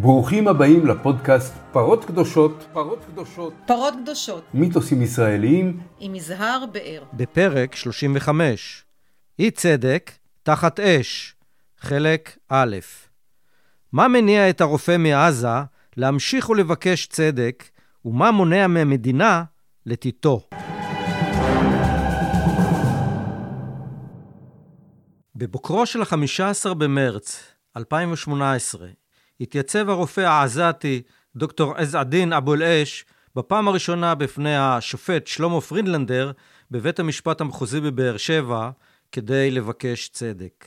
ברוכים הבאים לפודקאסט פרות קדושות, פרות קדושות, פרות קדושות, מיתוסים ישראליים, עם יזהר באר. בפרק 35, אי צדק תחת אש, חלק א'. מה מניע את הרופא מעזה להמשיך ולבקש צדק, ומה מונע מהמדינה לתיתו? בבוקרו של ה-15 במרץ 2018 התייצב הרופא העזתי, דוקטור עז-א-דין אבו אל-אש, בפעם הראשונה בפני השופט שלמה פרינלנדר בבית המשפט המחוזי בבאר שבע כדי לבקש צדק.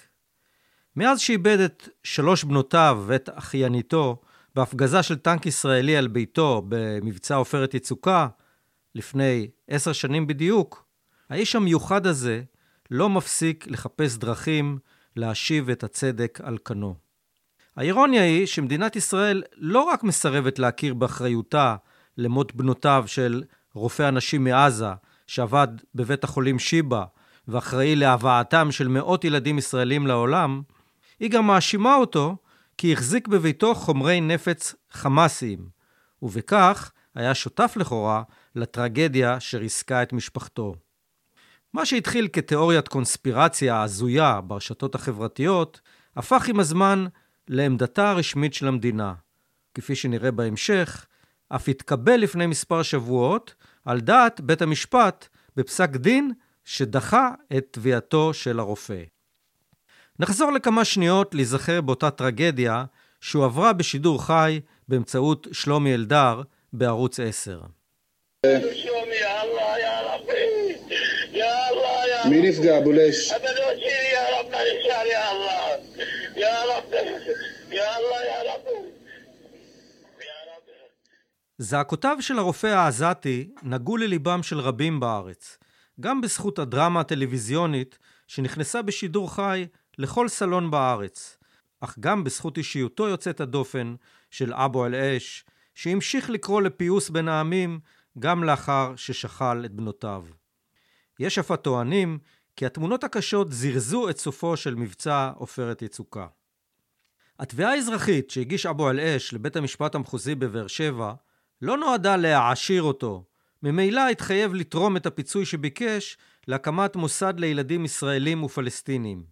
מאז שאיבד את שלוש בנותיו ואת אחייניתו בהפגזה של טנק ישראלי על ביתו במבצע עופרת יצוקה, לפני עשר שנים בדיוק, האיש המיוחד הזה לא מפסיק לחפש דרכים להשיב את הצדק על כנו. האירוניה היא שמדינת ישראל לא רק מסרבת להכיר באחריותה למות בנותיו של רופא הנשים מעזה, שעבד בבית החולים שיבא, ואחראי להבאתם של מאות ילדים ישראלים לעולם, היא גם מאשימה אותו כי החזיק בביתו חומרי נפץ חמאסיים, ובכך היה שותף לכאורה לטרגדיה שריסקה את משפחתו. מה שהתחיל כתיאוריית קונספירציה הזויה ברשתות החברתיות, הפך עם הזמן לעמדתה הרשמית של המדינה. כפי שנראה בהמשך, אף התקבל לפני מספר שבועות על דעת בית המשפט בפסק דין שדחה את תביעתו של הרופא. נחזור לכמה שניות להיזכר באותה טרגדיה שהועברה בשידור חי באמצעות שלומי אלדר בערוץ 10. מי נפגע, בולש? זעקותיו של הרופא העזתי נגעו לליבם של רבים בארץ, גם בזכות הדרמה הטלוויזיונית שנכנסה בשידור חי לכל סלון בארץ, אך גם בזכות אישיותו יוצאת הדופן של אבו אל-אש, שהמשיך לקרוא לפיוס בין העמים גם לאחר ששכל את בנותיו. יש אף הטוענים כי התמונות הקשות זירזו את סופו של מבצע עופרת יצוקה. התביעה האזרחית שהגיש אבו אל-אש לבית המשפט המחוזי בבאר שבע לא נועדה להעשיר אותו, ממילא התחייב לתרום את הפיצוי שביקש להקמת מוסד לילדים ישראלים ופלסטינים.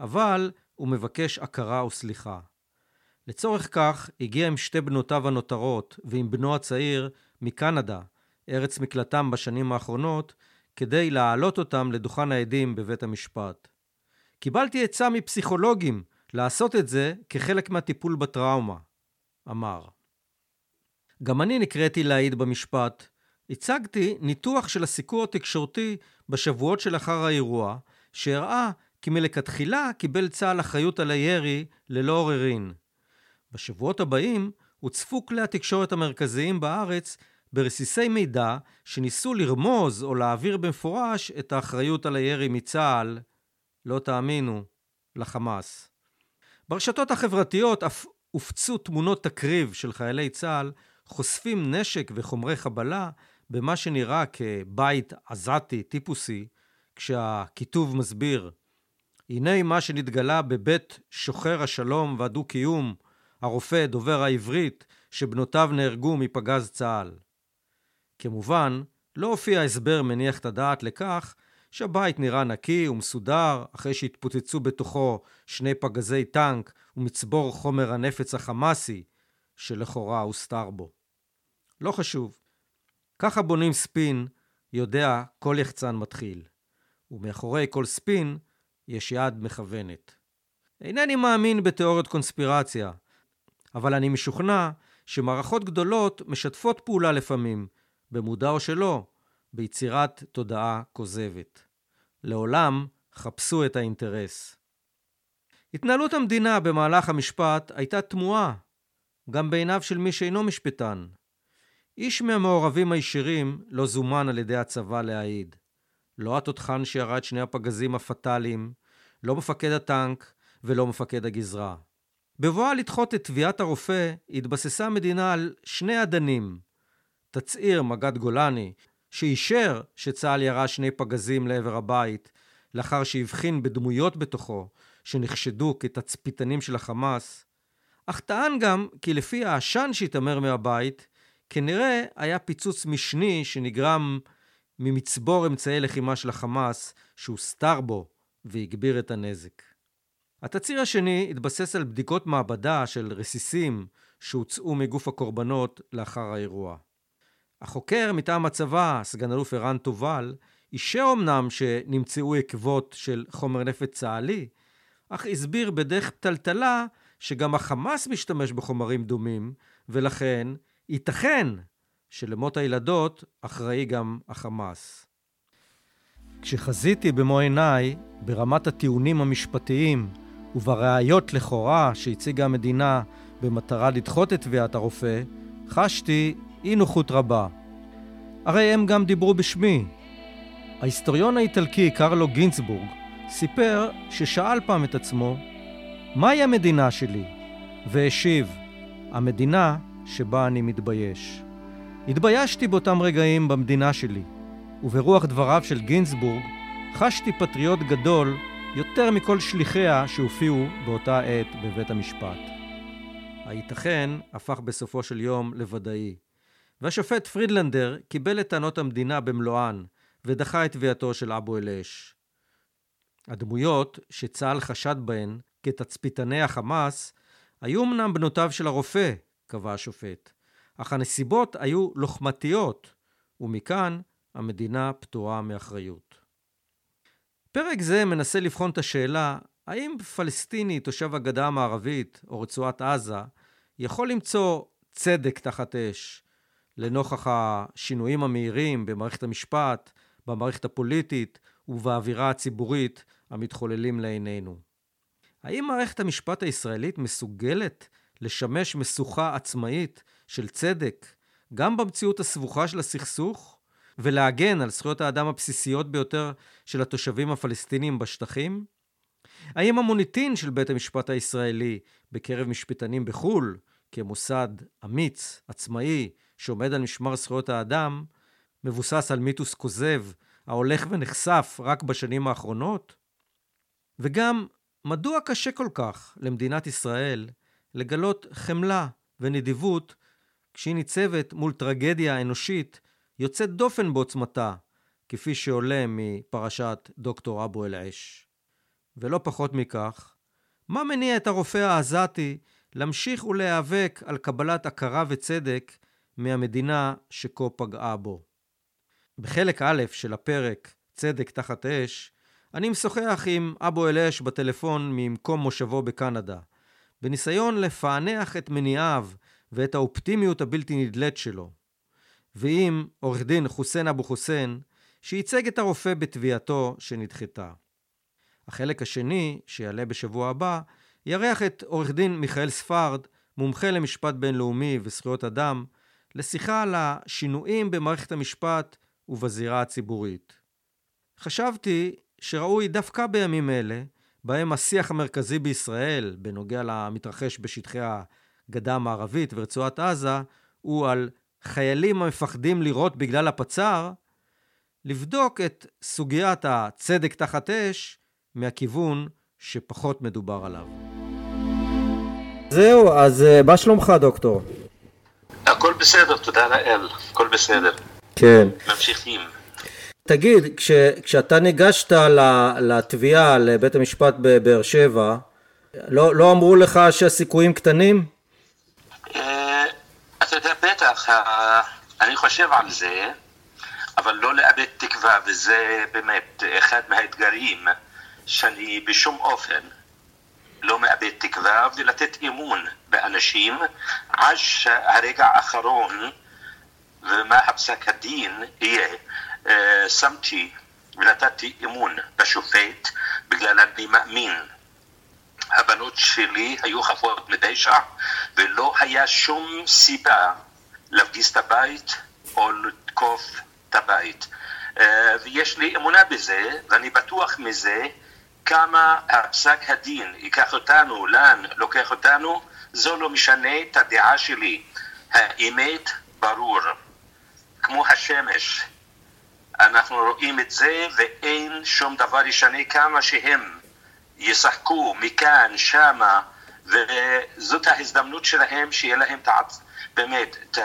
אבל הוא מבקש הכרה וסליחה. לצורך כך הגיע עם שתי בנותיו הנותרות ועם בנו הצעיר מקנדה, ארץ מקלטם בשנים האחרונות, כדי להעלות אותם לדוכן העדים בבית המשפט. קיבלתי עצה מפסיכולוגים לעשות את זה כחלק מהטיפול בטראומה, אמר. גם אני נקראתי להעיד במשפט. הצגתי ניתוח של הסיקור התקשורתי בשבועות שלאחר האירוע, שהראה כי מלכתחילה קיבל צה"ל אחריות על הירי ללא עוררין. בשבועות הבאים הוצפו כלי התקשורת המרכזיים בארץ ברסיסי מידע שניסו לרמוז או להעביר במפורש את האחריות על הירי מצה"ל, לא תאמינו, לחמאס. ברשתות החברתיות אף הופצו תמונות תקריב של חיילי צה"ל חושפים נשק וחומרי חבלה במה שנראה כבית עזתי טיפוסי, כשהכיתוב מסביר הנה מה שנתגלה בבית שוחר השלום והדו-קיום, הרופא דובר העברית, שבנותיו נהרגו מפגז צה"ל. כמובן, לא הופיע הסבר מניח את הדעת לכך שהבית נראה נקי ומסודר אחרי שהתפוצצו בתוכו שני פגזי טנק ומצבור חומר הנפץ החמאסי שלכאורה הוסתר בו. לא חשוב. ככה בונים ספין, יודע כל יחצן מתחיל. ומאחורי כל ספין יש יד מכוונת. אינני מאמין בתיאוריות קונספירציה, אבל אני משוכנע שמערכות גדולות משתפות פעולה לפעמים, במודע או שלא, ביצירת תודעה כוזבת. לעולם חפשו את האינטרס. התנהלות המדינה במהלך המשפט הייתה תמוהה, גם בעיניו של מי שאינו משפטן. איש מהמעורבים הישירים לא זומן על ידי הצבא להעיד. לא התותחן שירה את שני הפגזים הפטאליים, לא מפקד הטנק ולא מפקד הגזרה. בבואה לדחות את תביעת הרופא, התבססה המדינה על שני אדנים. תצהיר מג"ד גולני, שאישר שצה"ל ירה שני פגזים לעבר הבית, לאחר שהבחין בדמויות בתוכו שנחשדו כתצפיתנים של החמאס, אך טען גם כי לפי העשן שהתעמר מהבית, כנראה היה פיצוץ משני שנגרם ממצבור אמצעי לחימה של החמאס שהוסתר בו והגביר את הנזק. התצהיר השני התבסס על בדיקות מעבדה של רסיסים שהוצאו מגוף הקורבנות לאחר האירוע. החוקר מטעם הצבא, סגן אלוף ערן תובל, אישר אמנם שנמצאו עקבות של חומר נפץ צה"לי, אך הסביר בדרך פתלתלה שגם החמאס משתמש בחומרים דומים, ולכן ייתכן שלמות הילדות אחראי גם החמאס. כשחזיתי במו עיניי ברמת הטיעונים המשפטיים ובראיות לכאורה שהציגה המדינה במטרה לדחות את תביעת הרופא, חשתי אי נוחות רבה. הרי הם גם דיברו בשמי. ההיסטוריון האיטלקי קרלו גינצבורג סיפר ששאל פעם את עצמו, מהי המדינה שלי? והשיב, המדינה שבה אני מתבייש. התביישתי באותם רגעים במדינה שלי, וברוח דבריו של גינזבורג חשתי פטריוט גדול יותר מכל שליחיה שהופיעו באותה עת בבית המשפט. הייתכן הפך בסופו של יום לוודאי, והשופט פרידלנדר קיבל את טענות המדינה במלואן ודחה את תביעתו של אבו אל-אש. הדמויות שצה"ל חשד בהן כתצפיתני החמאס היו אמנם בנותיו של הרופא, קבע השופט, אך הנסיבות היו לוחמתיות, ומכאן המדינה פטורה מאחריות. פרק זה מנסה לבחון את השאלה האם פלסטיני תושב הגדה המערבית או רצועת עזה יכול למצוא צדק תחת אש לנוכח השינויים המהירים במערכת המשפט, במערכת הפוליטית ובאווירה הציבורית המתחוללים לעינינו. האם מערכת המשפט הישראלית מסוגלת לשמש משוכה עצמאית של צדק גם במציאות הסבוכה של הסכסוך ולהגן על זכויות האדם הבסיסיות ביותר של התושבים הפלסטינים בשטחים? האם המוניטין של בית המשפט הישראלי בקרב משפטנים בחו"ל, כמוסד אמיץ, עצמאי, שעומד על משמר זכויות האדם, מבוסס על מיתוס כוזב ההולך ונחשף רק בשנים האחרונות? וגם, מדוע קשה כל כך למדינת ישראל לגלות חמלה ונדיבות כשהיא ניצבת מול טרגדיה אנושית יוצאת דופן בעוצמתה, כפי שעולה מפרשת דוקטור אבו אל-עש. ולא פחות מכך, מה מניע את הרופא העזתי להמשיך ולהיאבק על קבלת הכרה וצדק מהמדינה שכה פגעה בו? בחלק א' של הפרק צדק תחת אש, אני משוחח עם אבו אל-אש בטלפון ממקום מושבו בקנדה, בניסיון לפענח את מניעיו ואת האופטימיות הבלתי נדלית שלו. ועם עורך דין חוסיין אבו חוסיין, שייצג את הרופא בתביעתו שנדחתה. החלק השני, שיעלה בשבוע הבא, יארח את עורך דין מיכאל ספרד, מומחה למשפט בינלאומי וזכויות אדם, לשיחה על השינויים במערכת המשפט ובזירה הציבורית. חשבתי שראוי דווקא בימים אלה, בהם השיח המרכזי בישראל בנוגע למתרחש בשטחי הגדה המערבית ורצועת עזה, הוא על חיילים המפחדים לירות בגלל הפצ"ר, לבדוק את סוגיית הצדק תחת אש מהכיוון שפחות מדובר עליו. זהו, אז אה, מה שלומך דוקטור? הכל בסדר, תודה לאל, הכל בסדר. כן. ממשיכים. תגיד, כש, כשאתה ניגשת לתביעה לבית המשפט בבאר שבע, לא, לא אמרו לך שהסיכויים קטנים? אה, אתה יודע, בטח, אני חושב על זה, אבל לא לאבד תקווה, וזה באמת אחד מהאתגרים שאני בשום אופן לא מאבד תקווה ולתת אמון באנשים עד שהרגע האחרון ומה הפסק הדין יהיה. אה, שמתי ונתתי אמון בשופט בגלל אני מאמין. הבנות שלי היו חפות מפשע ולא היה שום סיבה להפגיז את הבית או לתקוף את הבית. אה, ויש לי אמונה בזה ואני בטוח מזה כמה הפסק הדין ייקח אותנו, לאן לוקח אותנו, זו לא משנה את הדעה שלי. האמת ברור. כמו השמש. אנחנו רואים את זה ואין שום דבר ישנה כמה שהם ישחקו מכאן, שמה, וזאת ההזדמנות שלהם שיהיה להם את העצ... באמת את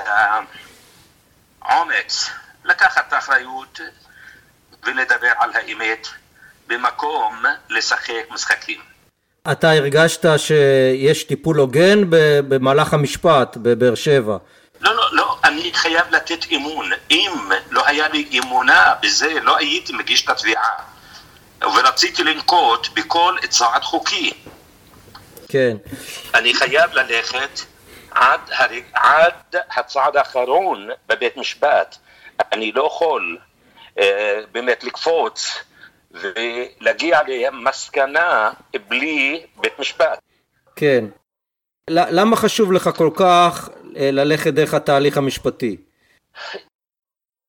האומץ לקחת את האחריות ולדבר על האמת במקום לשחק משחקים. אתה הרגשת שיש טיפול הוגן במהלך המשפט בבאר שבע. לא, לא, לא, אני חייב לתת אמון. אם לא היה לי אמונה בזה, לא הייתי מגיש את התביעה. ורציתי לנקוט בכל צעד חוקי. כן. אני חייב ללכת עד, הרג... עד הצעד האחרון בבית משפט. אני לא יכול אה, באמת לקפוץ ולהגיע למסקנה בלי בית משפט. כן. למה חשוב לך כל כך ללכת דרך התהליך המשפטי?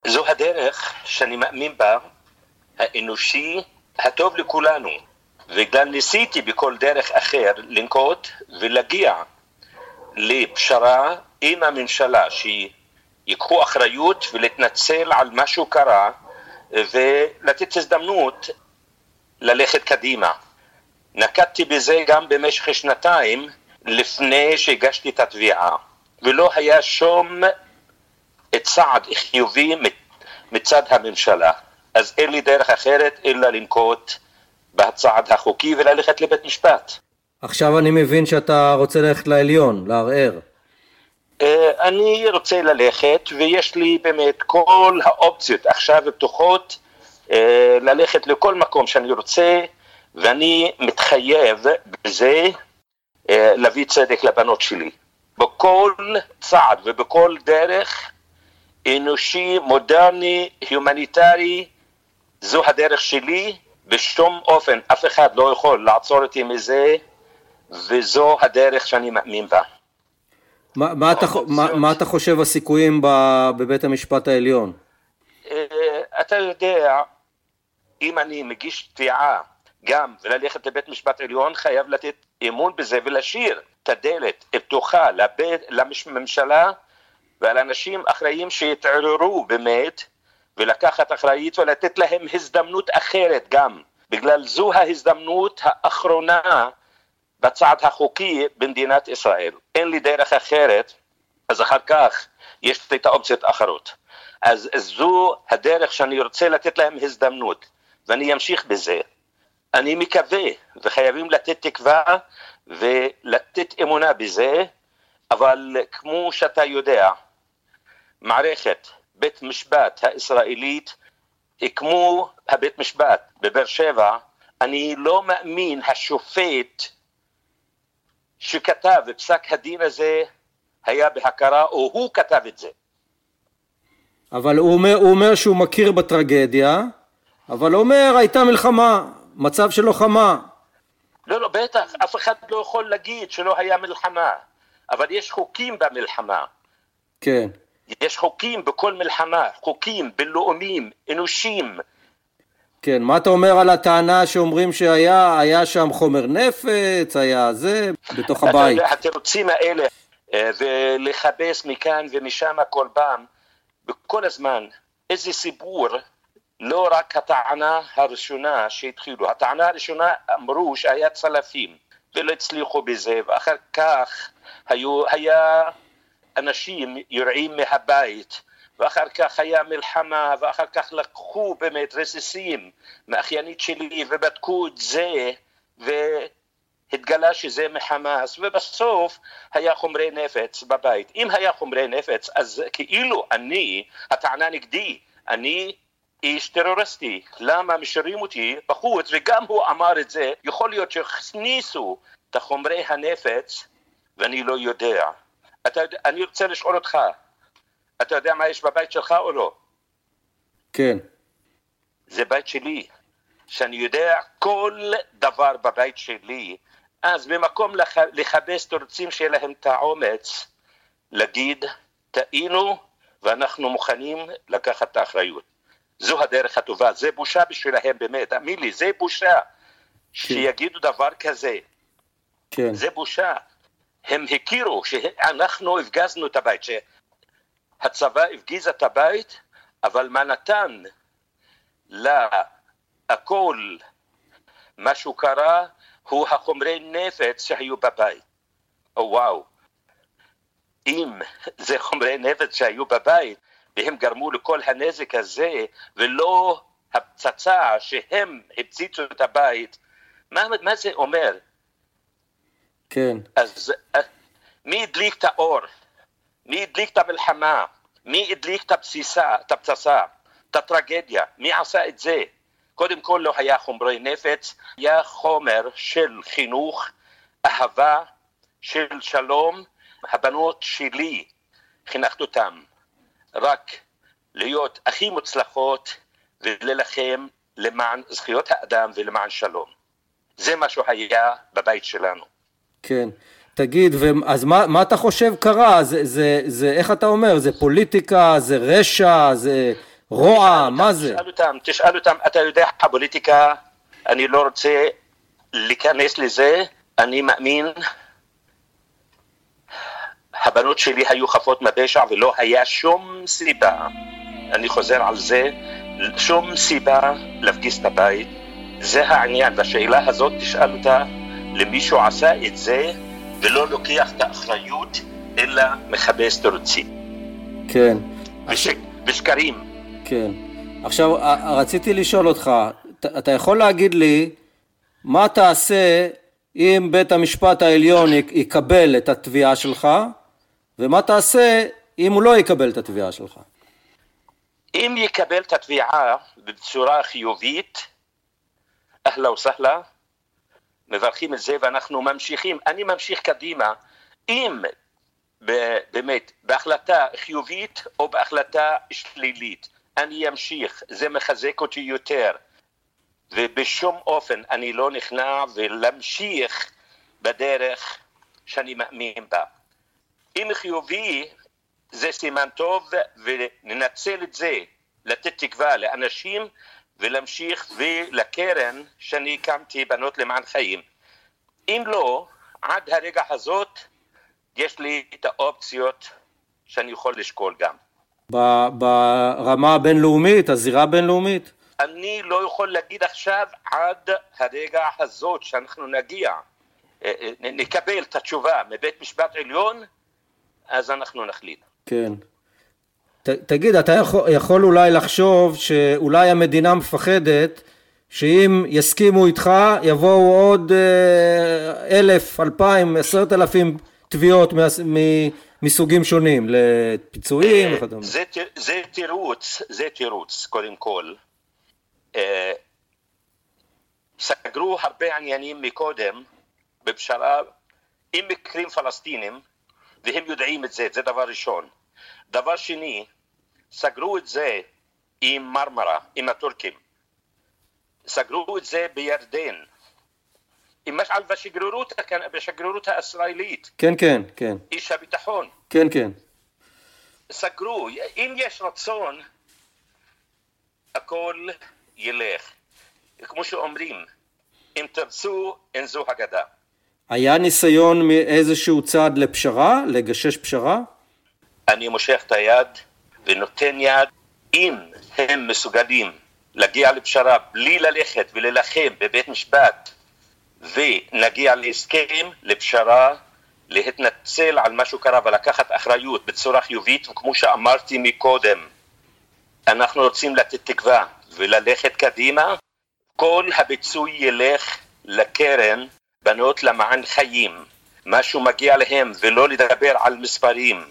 זו הדרך שאני מאמין בה, האנושי, הטוב לכולנו. וגם ניסיתי בכל דרך אחר לנקוט ולהגיע לפשרה עם הממשלה שיקחו אחריות ולהתנצל על מה שקרה ולתת הזדמנות ללכת קדימה. נקטתי בזה גם במשך שנתיים לפני שהגשתי את התביעה, ולא היה שום צעד חיובי מצד הממשלה. אז אין לי דרך אחרת אלא לנקוט בצעד החוקי וללכת לבית משפט. עכשיו אני מבין שאתה רוצה ללכת לעליון, לערער. אה, אני רוצה ללכת ויש לי באמת כל האופציות עכשיו פתוחות אה, ללכת לכל מקום שאני רוצה ואני מתחייב בזה אה, להביא צדק לבנות שלי. בכל צעד ובכל דרך אנושי, מודרני, הומניטרי, זו הדרך שלי, בשום אופן אף אחד לא יכול לעצור אותי מזה וזו הדרך שאני מאמין בה. מה, מה, אתה, מה, מה אתה חושב הסיכויים בבית המשפט העליון? אה, אתה יודע, אם אני מגיש תביעה גם וללכת לבית משפט עליון, חייב לתת אמון בזה ולהשאיר את הדלת פתוחה לממשלה ועל אנשים אחראים שיתעוררו באמת ולקחת אחראית ולתת להם הזדמנות אחרת גם. בגלל זו ההזדמנות האחרונה בצעד החוקי במדינת ישראל. אין לי דרך אחרת, אז אחר כך יש לי את האופציות האחרות. אז זו הדרך שאני רוצה לתת להם הזדמנות, ואני אמשיך בזה. אני מקווה, וחייבים לתת תקווה ולתת אמונה בזה, אבל כמו שאתה יודע, מערכת בית משפט הישראלית, כמו הבית משפט בבאר שבע, אני לא מאמין השופט שכתב את פסק הדין הזה היה בהכרה, או הוא כתב את זה. אבל הוא אומר, הוא אומר שהוא מכיר בטרגדיה, אבל אומר הייתה מלחמה, מצב של לוחמה. לא, לא, בטח, אף אחד לא יכול להגיד שלא היה מלחמה, אבל יש חוקים במלחמה. כן. יש חוקים בכל מלחמה, חוקים בינלאומיים, אנושיים, כן, מה אתה אומר על הטענה שאומרים שהיה היה שם חומר נפץ, היה זה, בתוך הבית? התירוצים האלה, אה, ולכבס מכאן ומשם כל פעם, בכל הזמן, איזה סיפור, לא רק הטענה הראשונה שהתחילו, הטענה הראשונה אמרו שהיה צלפים, ולא הצליחו בזה, ואחר כך היו, היה אנשים יורעים מהבית, ואחר כך היה מלחמה, ואחר כך לקחו באמת רסיסים מאחיינית שלי ובדקו את זה, והתגלה שזה מחמאס, ובסוף היה חומרי נפץ בבית. אם היה חומרי נפץ, אז כאילו אני, הטענה נגדי, אני איש טרוריסטי, למה משאירים אותי בחוץ, וגם הוא אמר את זה, יכול להיות שהכניסו את החומרי הנפץ ואני לא יודע. אתה, אני רוצה לשאול אותך, אתה יודע מה יש בבית שלך או לא? כן. זה בית שלי, שאני יודע כל דבר בבית שלי, אז במקום לח... לכבס תורצים שיהיה להם את האומץ להגיד, טעינו ואנחנו מוכנים לקחת את האחריות. זו הדרך הטובה, זה בושה בשבילהם באמת, תאמין לי, זה בושה כן. שיגידו דבר כזה. כן. זה בושה. הם הכירו שאנחנו הפגזנו את הבית, הצבא הפגיז את הבית, אבל מה נתן להכל מה שהוא קרה הוא החומרי נפץ שהיו בבית. או וואו, אם זה חומרי נפץ שהיו בבית והם גרמו לכל הנזק הזה ולא הפצצה שהם הפציצו את הבית, מה, מה זה אומר? כן. אז אה, מי הדליק את האור? מי הדליק את המלחמה? מי הדליק את הפציצה, את הפצצה, את הטרגדיה? מי עשה את זה? קודם כל לא היה חומרי נפץ, היה חומר של חינוך, אהבה, של שלום. הבנות שלי, חינכת אותן רק להיות הכי מוצלחות ולהילחם למען זכויות האדם ולמען שלום. זה מה שהיה בבית שלנו. כן. תגיד, ו- אז מה, מה אתה חושב קרה? זה, זה, זה, איך אתה אומר? זה פוליטיקה? זה רשע? זה רוע? מה זה? תשאל אותם, תשאל אותם, אתה יודע, הפוליטיקה, אני לא רוצה להיכנס לזה, אני מאמין, הבנות שלי היו חפות מפשע ולא היה שום סיבה, אני חוזר על זה, שום סיבה להפגיס את הבית, זה העניין, והשאלה הזאת תשאל אותה למישהו עשה את זה ולא לוקח את האחריות אלא מכבס תירוצים. כן. וש... ושקרים. כן. עכשיו, רציתי לשאול אותך, אתה יכול להגיד לי מה תעשה אם בית המשפט העליון יקבל את התביעה שלך, ומה תעשה אם הוא לא יקבל את התביעה שלך? אם יקבל את התביעה בצורה חיובית, אהלה וסהלה, מברכים את זה ואנחנו ממשיכים, אני ממשיך קדימה, אם באמת בהחלטה חיובית או בהחלטה שלילית, אני אמשיך, זה מחזק אותי יותר, ובשום אופן אני לא נכנע ולהמשיך בדרך שאני מאמין בה. אם חיובי זה סימן טוב וננצל את זה לתת תקווה לאנשים ולהמשיך ולקרן שאני הקמתי בנות למען חיים. אם לא, עד הרגע הזאת יש לי את האופציות שאני יכול לשקול גם. ברמה הבינלאומית, הזירה הבינלאומית? אני לא יכול להגיד עכשיו עד הרגע הזאת שאנחנו נגיע, אה, אה, נקבל את התשובה מבית משפט עליון, אז אנחנו נחליט. כן. ת, תגיד, אתה יכול, יכול אולי לחשוב שאולי המדינה מפחדת שאם יסכימו איתך יבואו עוד אה, אלף, אלפיים, עשרת אלפים תביעות מסוגים שונים, לפיצויים וכדומה. זה, זה תירוץ, זה תירוץ קודם כל. אה, סגרו הרבה עניינים מקודם בפשרה עם מקרים פלסטינים והם יודעים את זה, זה דבר ראשון. דבר שני, סגרו את זה עם מרמרה, עם הטורקים. סגרו את זה בירדן. עם משעל בשגרירות, בשגרירות הישראלית. כן, כן, כן. איש הביטחון. כן, כן. סגרו. אם יש רצון, הכל ילך. כמו שאומרים, אם תרצו, אין זו אגדה. היה ניסיון מאיזשהו צעד לפשרה, לגשש פשרה? אני מושך את היד ונותן יד אם הם מסוגלים להגיע לפשרה בלי ללכת ולהילחם בבית משפט ונגיע להסכם, לפשרה, להתנצל על מה שקרה ולקחת אחריות בצורה חיובית וכמו שאמרתי מקודם אנחנו רוצים לתת תקווה וללכת קדימה כל הביצוי ילך לקרן בנות למען חיים משהו מגיע להם ולא לדבר על מספרים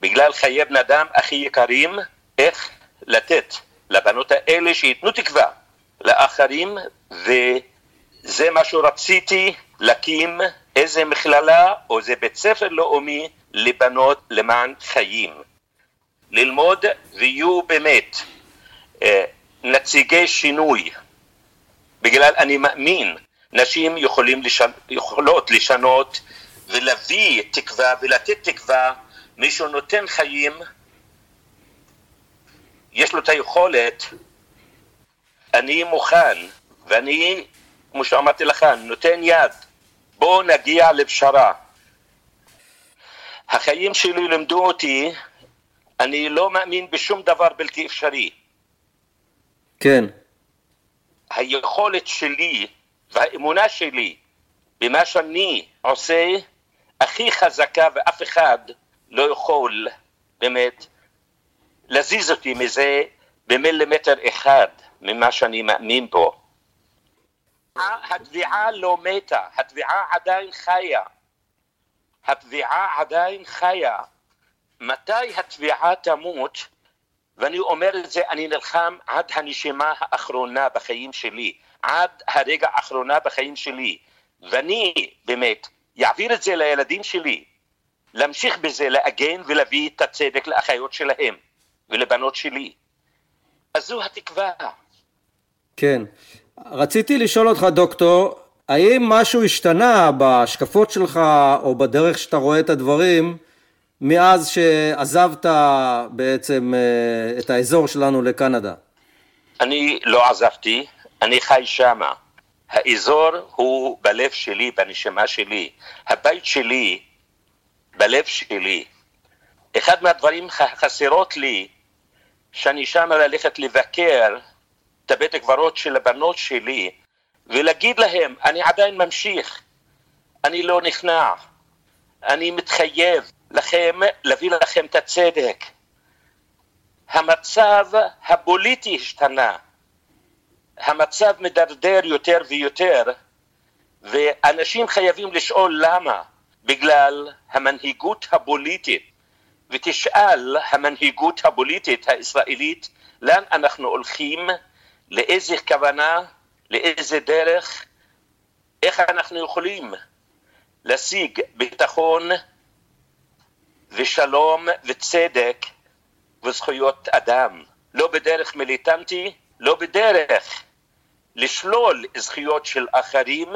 בגלל חיי בן אדם הכי יקרים, איך לתת לבנות האלה שייתנו תקווה לאחרים, וזה מה שרציתי להקים איזה מכללה או איזה בית ספר לאומי לבנות למען חיים. ללמוד ויהיו באמת אה, נציגי שינוי. בגלל אני מאמין, נשים יכולים לשנ... יכולות לשנות ולהביא תקווה ולתת תקווה מישהו נותן חיים, יש לו את היכולת, אני מוכן, ואני, כמו שאמרתי לך, נותן יד, בואו נגיע לפשרה. החיים שלי לימדו אותי, אני לא מאמין בשום דבר בלתי אפשרי. כן. היכולת שלי והאמונה שלי במה שאני עושה, הכי חזקה ואף אחד לא יכול באמת להזיז אותי מזה במילימטר אחד ממה שאני מאמין בו. התביעה לא מתה, התביעה עדיין חיה. התביעה עדיין חיה. מתי התביעה תמות? ואני אומר את זה, אני נלחם עד הנשימה האחרונה בחיים שלי, עד הרגע האחרונה בחיים שלי. ואני באמת אעביר את זה לילדים שלי, להמשיך בזה, לעגן ולהביא את הצדק לאחיות שלהם ולבנות שלי. אז זו התקווה. כן. רציתי לשאול אותך, דוקטור, האם משהו השתנה בהשקפות שלך או בדרך שאתה רואה את הדברים מאז שעזבת בעצם אה, את האזור שלנו לקנדה? אני לא עזבתי, אני חי שמה. האזור הוא בלב שלי, בנשמה שלי. הבית שלי, בלב שלי. אחד מהדברים החסרות לי, שאני שם ללכת לבקר את הבית הקברות של הבנות שלי, ולהגיד להם, אני עדיין ממשיך, אני לא נכנע, אני מתחייב לכם, להביא לכם את הצדק. המצב הפוליטי השתנה, המצב מדרדר יותר ויותר, ואנשים חייבים לשאול למה, בגלל המנהיגות הפוליטית, ותשאל המנהיגות הפוליטית הישראלית לאן אנחנו הולכים, לאיזה כוונה, לאיזה דרך, איך אנחנו יכולים להשיג ביטחון ושלום וצדק וזכויות אדם, לא בדרך מיליטנטי, לא בדרך לשלול זכויות של אחרים,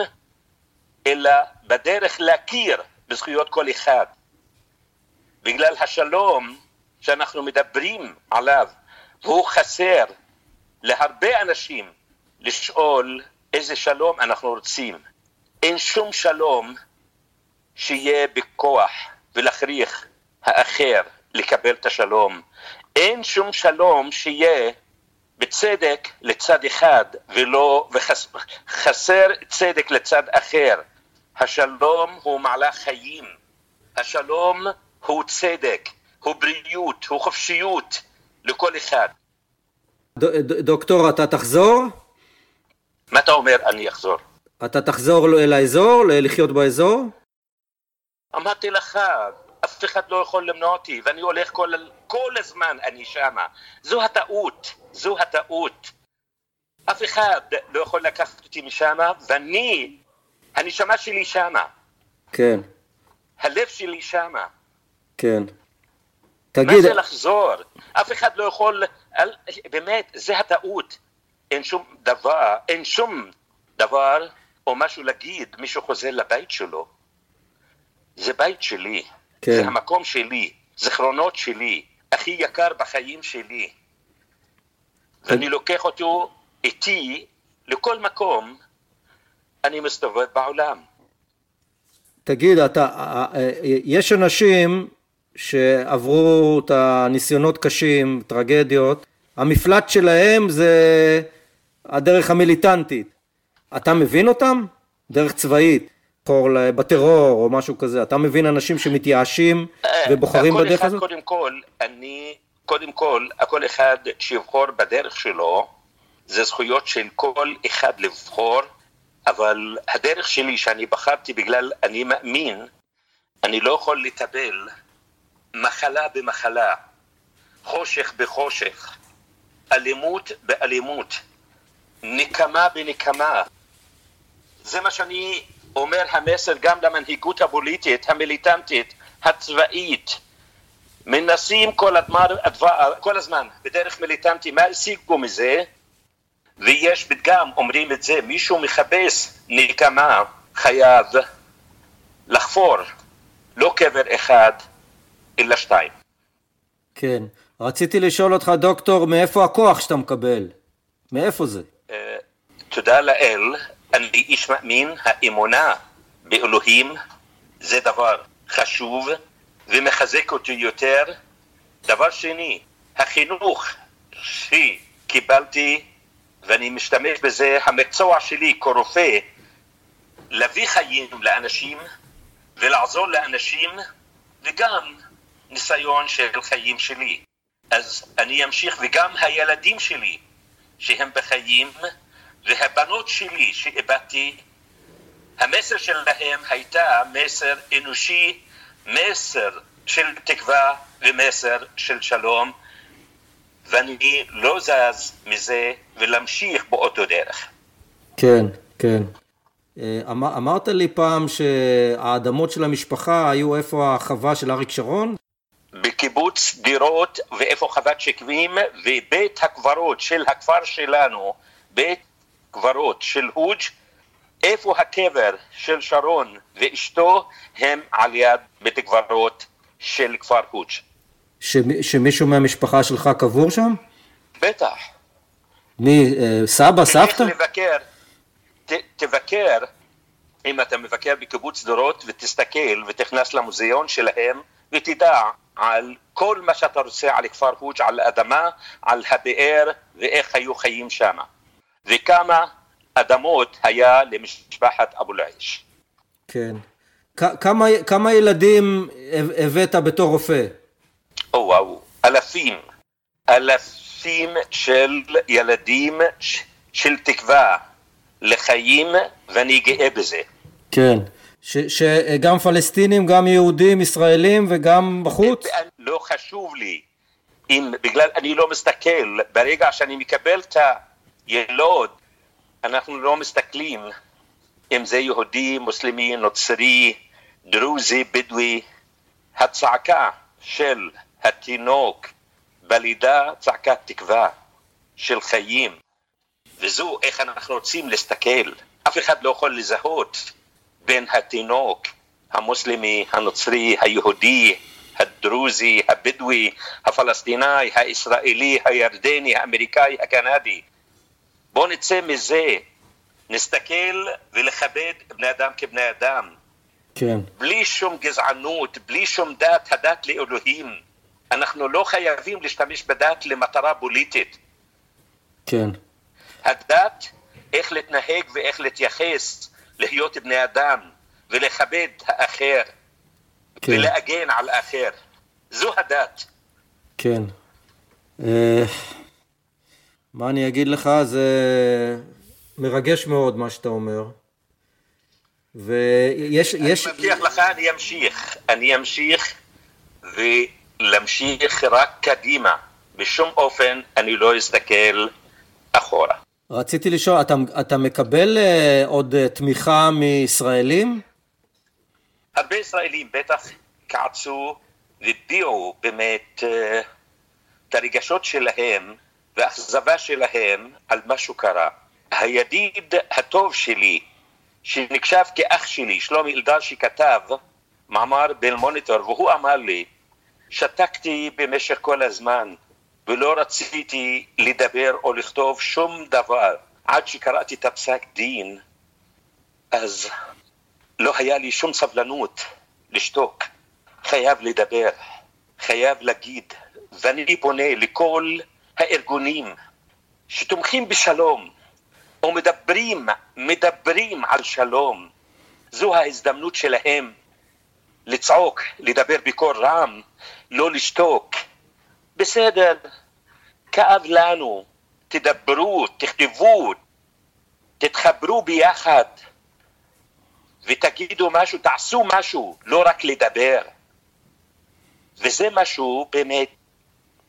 אלא בדרך להכיר בזכויות כל אחד. בגלל השלום שאנחנו מדברים עליו, והוא חסר להרבה אנשים לשאול איזה שלום אנחנו רוצים. אין שום שלום שיהיה בכוח ולהכריח האחר לקבל את השלום. אין שום שלום שיהיה בצדק לצד אחד ולא, וחסר צדק לצד אחר. השלום הוא מהלך חיים. השלום הוא צדק, הוא בריאות, הוא חופשיות לכל אחד. דוקטור, אתה תחזור? מה אתה אומר אני אחזור? אתה תחזור אל האזור, לחיות באזור? אמרתי לך, אף אחד לא יכול למנוע אותי, ואני הולך כל, כל הזמן, אני שמה. זו הטעות, זו הטעות. אף אחד לא יכול לקחת אותי משמה, ואני, הנשמה שלי שמה. כן. הלב שלי שמה. כן. תגיד... מה זה לחזור? אף אחד לא יכול... אל, באמת, זה הטעות. אין שום דבר, אין שום דבר או משהו להגיד, מישהו חוזר לבית שלו. זה בית שלי, כן. זה המקום שלי, זיכרונות שלי, הכי יקר בחיים שלי. ואני לוקח אותו איתי לכל מקום, אני מסתובב בעולם. תגיד, אתה, אה, אה, יש אנשים שעברו את הניסיונות קשים, טרגדיות, המפלט שלהם זה הדרך המיליטנטית. אתה מבין אותם? דרך צבאית, בטרור או משהו כזה. אתה מבין אנשים שמתייאשים אה, ובוחרים בדרך הזאת? קודם כל, אני, קודם כל, כל אחד שיבחור בדרך שלו, זה זכויות של כל אחד לבחור, אבל הדרך שלי שאני בחרתי בגלל אני מאמין, אני לא יכול לטבל מחלה במחלה, חושך בחושך, אלימות באלימות, נקמה בנקמה. זה מה שאני אומר המסר גם למנהיגות הפוליטית, המיליטנטית, הצבאית. מנסים כל, הדמר, הדבר, כל הזמן בדרך מיליטנטי, מה השיגו מזה? ויש פתגם, אומרים את זה, מישהו מחפש נקמה, חייב לחפור, לא קבר אחד, אלא שתיים. כן. רציתי לשאול אותך, דוקטור, מאיפה הכוח שאתה מקבל? מאיפה זה? Uh, תודה לאל, אני איש מאמין, האמונה באלוהים זה דבר חשוב ומחזק אותי יותר. דבר שני, החינוך שקיבלתי, ואני משתמש בזה, המקצוע שלי כרופא, להביא חיים לאנשים ולעזור לאנשים, וגם ניסיון של חיים שלי. אז אני אמשיך, וגם הילדים שלי שהם בחיים, והבנות שלי שאיבדתי, המסר שלהם הייתה מסר אנושי, מסר של תקווה ומסר של שלום, ואני לא זז מזה ולהמשיך באותו דרך. כן, כן. אה, אמר, אמרת לי פעם שהאדמות של המשפחה היו איפה החווה של אריק שרון? בקיבוץ דירות ואיפה חוות שקמים ובית הקברות של הכפר שלנו, בית קברות של הוג' איפה הקבר של שרון ואשתו הם על יד בית קברות של כפר הוג'. שמישהו מהמשפחה שלך קבור שם? בטח. מי, אה, סבא, סבתא? לבקר, ת, תבקר, אם אתה מבקר בקיבוץ דורות ותסתכל ותכנס למוזיאון שלהם ותדע על כל מה שאתה רוצה על כפר הוג', על האדמה, על הבאר ואיך היו חיים שם. וכמה אדמות היה למשפחת אבו אל-עיש. כן. כמה, כמה ילדים הבאת בתור רופא? או וואו, אלפים. אלפים של ילדים של תקווה לחיים, ואני גאה בזה. כן. שגם פלסטינים, גם יהודים, ישראלים וגם בחוץ? לא חשוב לי. אם בגלל, אני לא מסתכל, ברגע שאני מקבל את הילוד, אנחנו לא מסתכלים אם זה יהודי, מוסלמי, נוצרי, דרוזי, בדואי. הצעקה של התינוק בלידה צעקת תקווה של חיים, וזו איך אנחנו רוצים להסתכל. אף אחד לא יכול לזהות בין התינוק המוסלמי, הנוצרי, היהודי, הדרוזי, הבדואי, הפלסטיני, הישראלי, הירדני, האמריקאי, הקנדי. בואו נצא מזה, נסתכל ולכבד בני אדם כבני אדם. כן. בלי שום גזענות, בלי שום דת, הדת לאלוהים. אנחנו לא חייבים להשתמש בדת למטרה פוליטית. כן. הדת, איך להתנהג ואיך להתייחס להיות בני אדם ולכבד האחר כן. ולהגן על האחר. זו הדת. כן. אה, מה אני אגיד לך? זה מרגש מאוד מה שאתה אומר. ויש... אני יש... מבטיח לך, אני אמשיך. אני אמשיך ולהמשיך רק קדימה. בשום אופן אני לא אסתכל אחורה. רציתי לשאול, אתה, אתה מקבל uh, עוד uh, תמיכה מישראלים? הרבה ישראלים בטח קעצו והביעו באמת uh, את הרגשות שלהם והאכזבה שלהם על מה שקרה. הידיד הטוב שלי, שנחשב כאח שלי, שלומי אלדר שכתב מאמר במוניטור, והוא אמר לי, שתקתי במשך כל הזמן, ולא רציתי לדבר או לכתוב שום דבר. עד שקראתי את הפסק דין, אז לא היה לי שום סבלנות לשתוק. חייב לדבר, חייב להגיד, ואני פונה לכל הארגונים שתומכים בשלום, או מדברים, מדברים על שלום. זו ההזדמנות שלהם לצעוק, לדבר בקול רם, לא לשתוק. בסדר, כאב לנו, תדברו, תכתבו, תתחברו ביחד ותגידו משהו, תעשו משהו, לא רק לדבר. וזה משהו באמת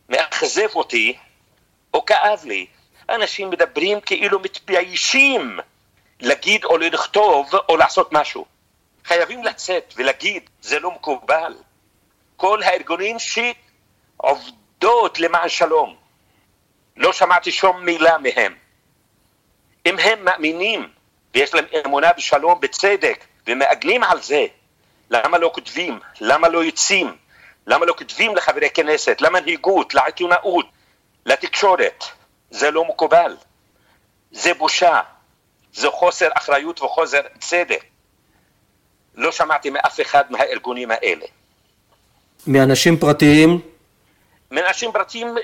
מאכזב אותי, או כאב לי. אנשים מדברים כאילו מתביישים להגיד או לכתוב או לעשות משהו. חייבים לצאת ולהגיד, זה לא מקובל. כל הארגונים שעובדות למען שלום, לא שמעתי שום מילה מהם. אם הם מאמינים ויש להם אמונה בשלום, בצדק, ומעגנים על זה, למה לא כותבים? למה לא יוצאים? למה לא כותבים לחברי כנסת, למנהיגות, לעיתונאות, לתקשורת? זה לא מקובל. זה בושה. זה חוסר אחריות וחוסר צדק. לא שמעתי מאף אחד מהארגונים האלה. מאנשים פרטיים? מאנשים פרטיים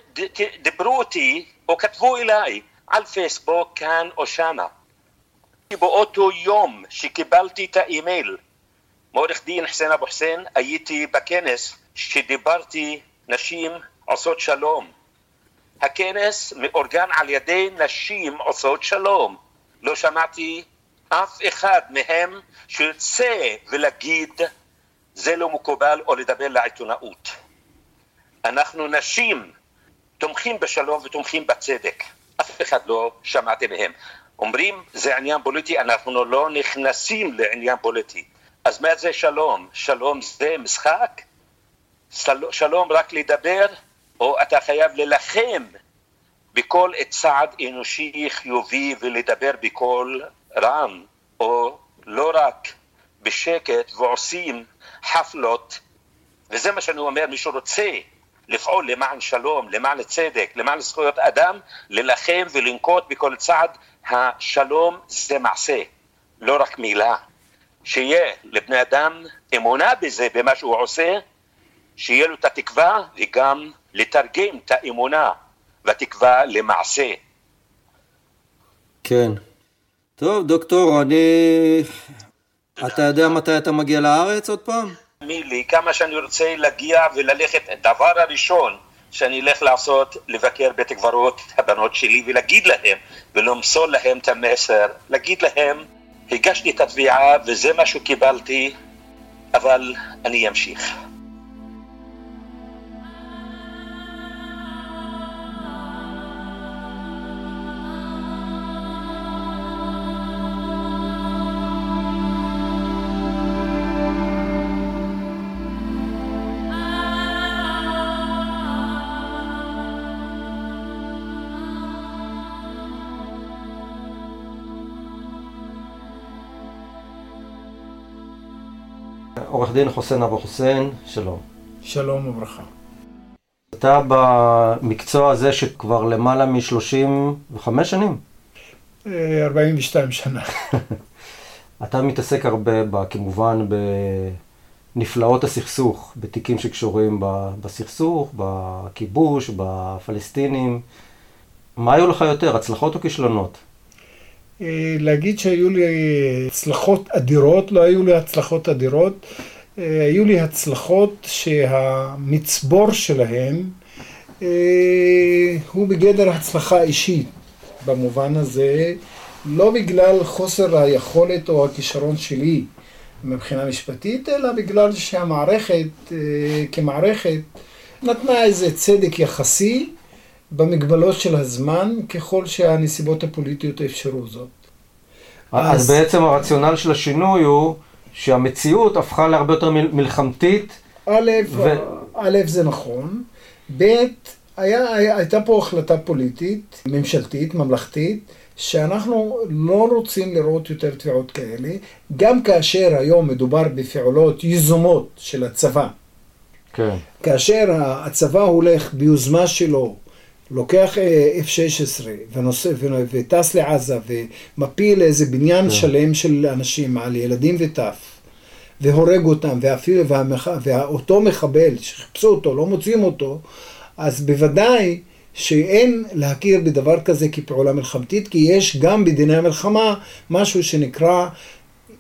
דיברו אותי או כתבו אליי על פייסבוק כאן או שמה. באותו יום שקיבלתי את האימייל מעורך דין חסיין אבו חסיין, הייתי בכנס שדיברתי נשים עושות שלום. הכנס מאורגן על ידי נשים עושות שלום. לא שמעתי אף אחד מהם שיוצא ולהגיד זה לא מקובל או לדבר לעיתונאות. אנחנו נשים תומכים בשלום ותומכים בצדק. אף אחד לא שמעתי מהם. אומרים זה עניין פוליטי, אנחנו לא נכנסים לעניין פוליטי. אז מה זה שלום? שלום זה משחק? שלום רק לדבר? או אתה חייב ללחם בכל צעד אנושי חיובי ולדבר בקול רם, או לא רק בשקט ועושים חפלות, וזה מה שאני אומר, מי שרוצה לפעול למען שלום, למען צדק, למען זכויות אדם, ללחם ולנקוט בכל צעד, השלום זה מעשה, לא רק מילה. שיהיה לבני אדם אמונה בזה, במה שהוא עושה, שיהיה לו את התקווה וגם לתרגם את האמונה והתקווה למעשה. כן. טוב, דוקטור, אני... אתה יודע מתי אתה מגיע לארץ עוד פעם? מילי, כמה שאני רוצה להגיע וללכת, הדבר הראשון שאני אלך לעשות, לבקר בית קברות הבנות שלי ולהגיד להם, ולמסור להם את המסר, להגיד להם, הגשתי את התביעה וזה מה שקיבלתי, אבל אני אמשיך. עורך דין חוסיין אבו חוסיין, שלום. שלום וברכה. אתה במקצוע הזה שכבר למעלה מ-35 שנים. 42 אה, שנה. אתה מתעסק הרבה, ב, כמובן, בנפלאות הסכסוך, בתיקים שקשורים בסכסוך, בכיבוש, בפלסטינים. מה היו לך יותר, הצלחות או כישלונות? אה, להגיד שהיו לי הצלחות אדירות, לא היו לי הצלחות אדירות, אה, היו לי הצלחות שהמצבור שלהן אה, הוא בגדר הצלחה אישית. במובן הזה, לא בגלל חוסר היכולת או הכישרון שלי מבחינה משפטית, אלא בגלל שהמערכת כמערכת נתנה איזה צדק יחסי במגבלות של הזמן, ככל שהנסיבות הפוליטיות אפשרו זאת. אז, אז בעצם הרציונל של השינוי הוא שהמציאות הפכה להרבה יותר מלחמתית. א', ו... א', זה נכון. ב', היה, היה, הייתה פה החלטה פוליטית, ממשלתית, ממלכתית, שאנחנו לא רוצים לראות יותר תביעות כאלה, גם כאשר היום מדובר בפעולות יזומות של הצבא. כן. כאשר הצבא הולך ביוזמה שלו לוקח אה, F-16 ונושא, וטס לעזה ומפיל איזה בניין כן. שלם של אנשים על ילדים וטף והורג אותם ואפילו והמח... ואותו מחבל שחיפשו אותו לא מוצאים אותו אז בוודאי שאין להכיר בדבר כזה כפעולה מלחמתית כי יש גם בדיני המלחמה משהו שנקרא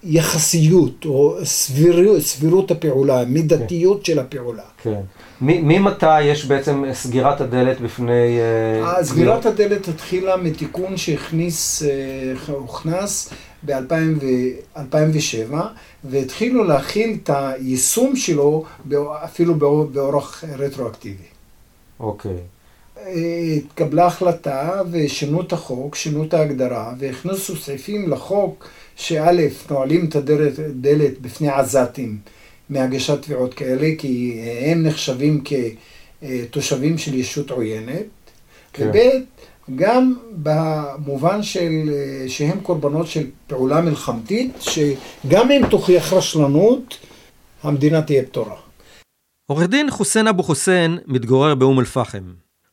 יחסיות או סבירות, סבירות הפעולה, מידתיות כן. של הפעולה. כן. ממתי יש בעצם סגירת הדלת בפני... אה, סגירת הדלת התחילה מתיקון שהכניס, אה, הוכנס ב-2007 והתחילו להכיל את היישום שלו אפילו באורח רטרואקטיבי. אוקיי. אה, התקבלה החלטה ושינו את החוק, שינו את ההגדרה והכניסו סעיפים לחוק שא' נועלים את הדלת בפני עזתים. מהגשת תביעות כאלה, כי הם נחשבים כתושבים של ישות עוינת, כן. וב' גם במובן של, שהם קורבנות של פעולה מלחמתית, שגם אם תוכיח רשלנות, המדינה תהיה פתורה. עורך דין חוסיין אבו חוסיין מתגורר באום אל-פחם.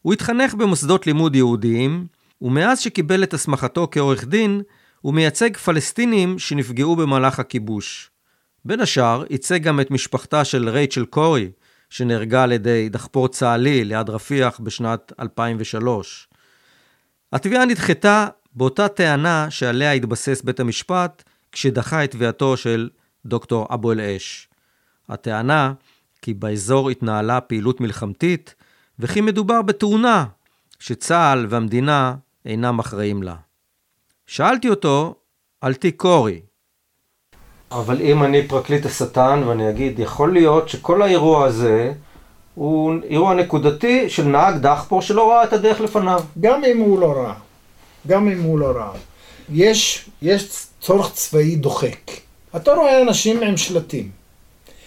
הוא התחנך במוסדות לימוד יהודיים, ומאז שקיבל את הסמכתו כעורך דין, הוא מייצג פלסטינים שנפגעו במהלך הכיבוש. בין השאר, ייצג גם את משפחתה של רייצ'ל קורי, שנהרגה על ידי דחפור צה"לי ליד רפיח בשנת 2003. התביעה נדחתה באותה טענה שעליה התבסס בית המשפט כשדחה את תביעתו של דוקטור אבו אל-אש. הטענה כי באזור התנהלה פעילות מלחמתית, וכי מדובר בתאונה שצה"ל והמדינה אינם אחראים לה. שאלתי אותו על תיק קורי. אבל אם אני פרקליט השטן ואני אגיד, יכול להיות שכל האירוע הזה הוא אירוע נקודתי של נהג דחפור שלא ראה את הדרך לפניו. גם אם הוא לא ראה. גם אם הוא לא ראה. יש, יש צורך צבאי דוחק. אתה רואה אנשים עם שלטים.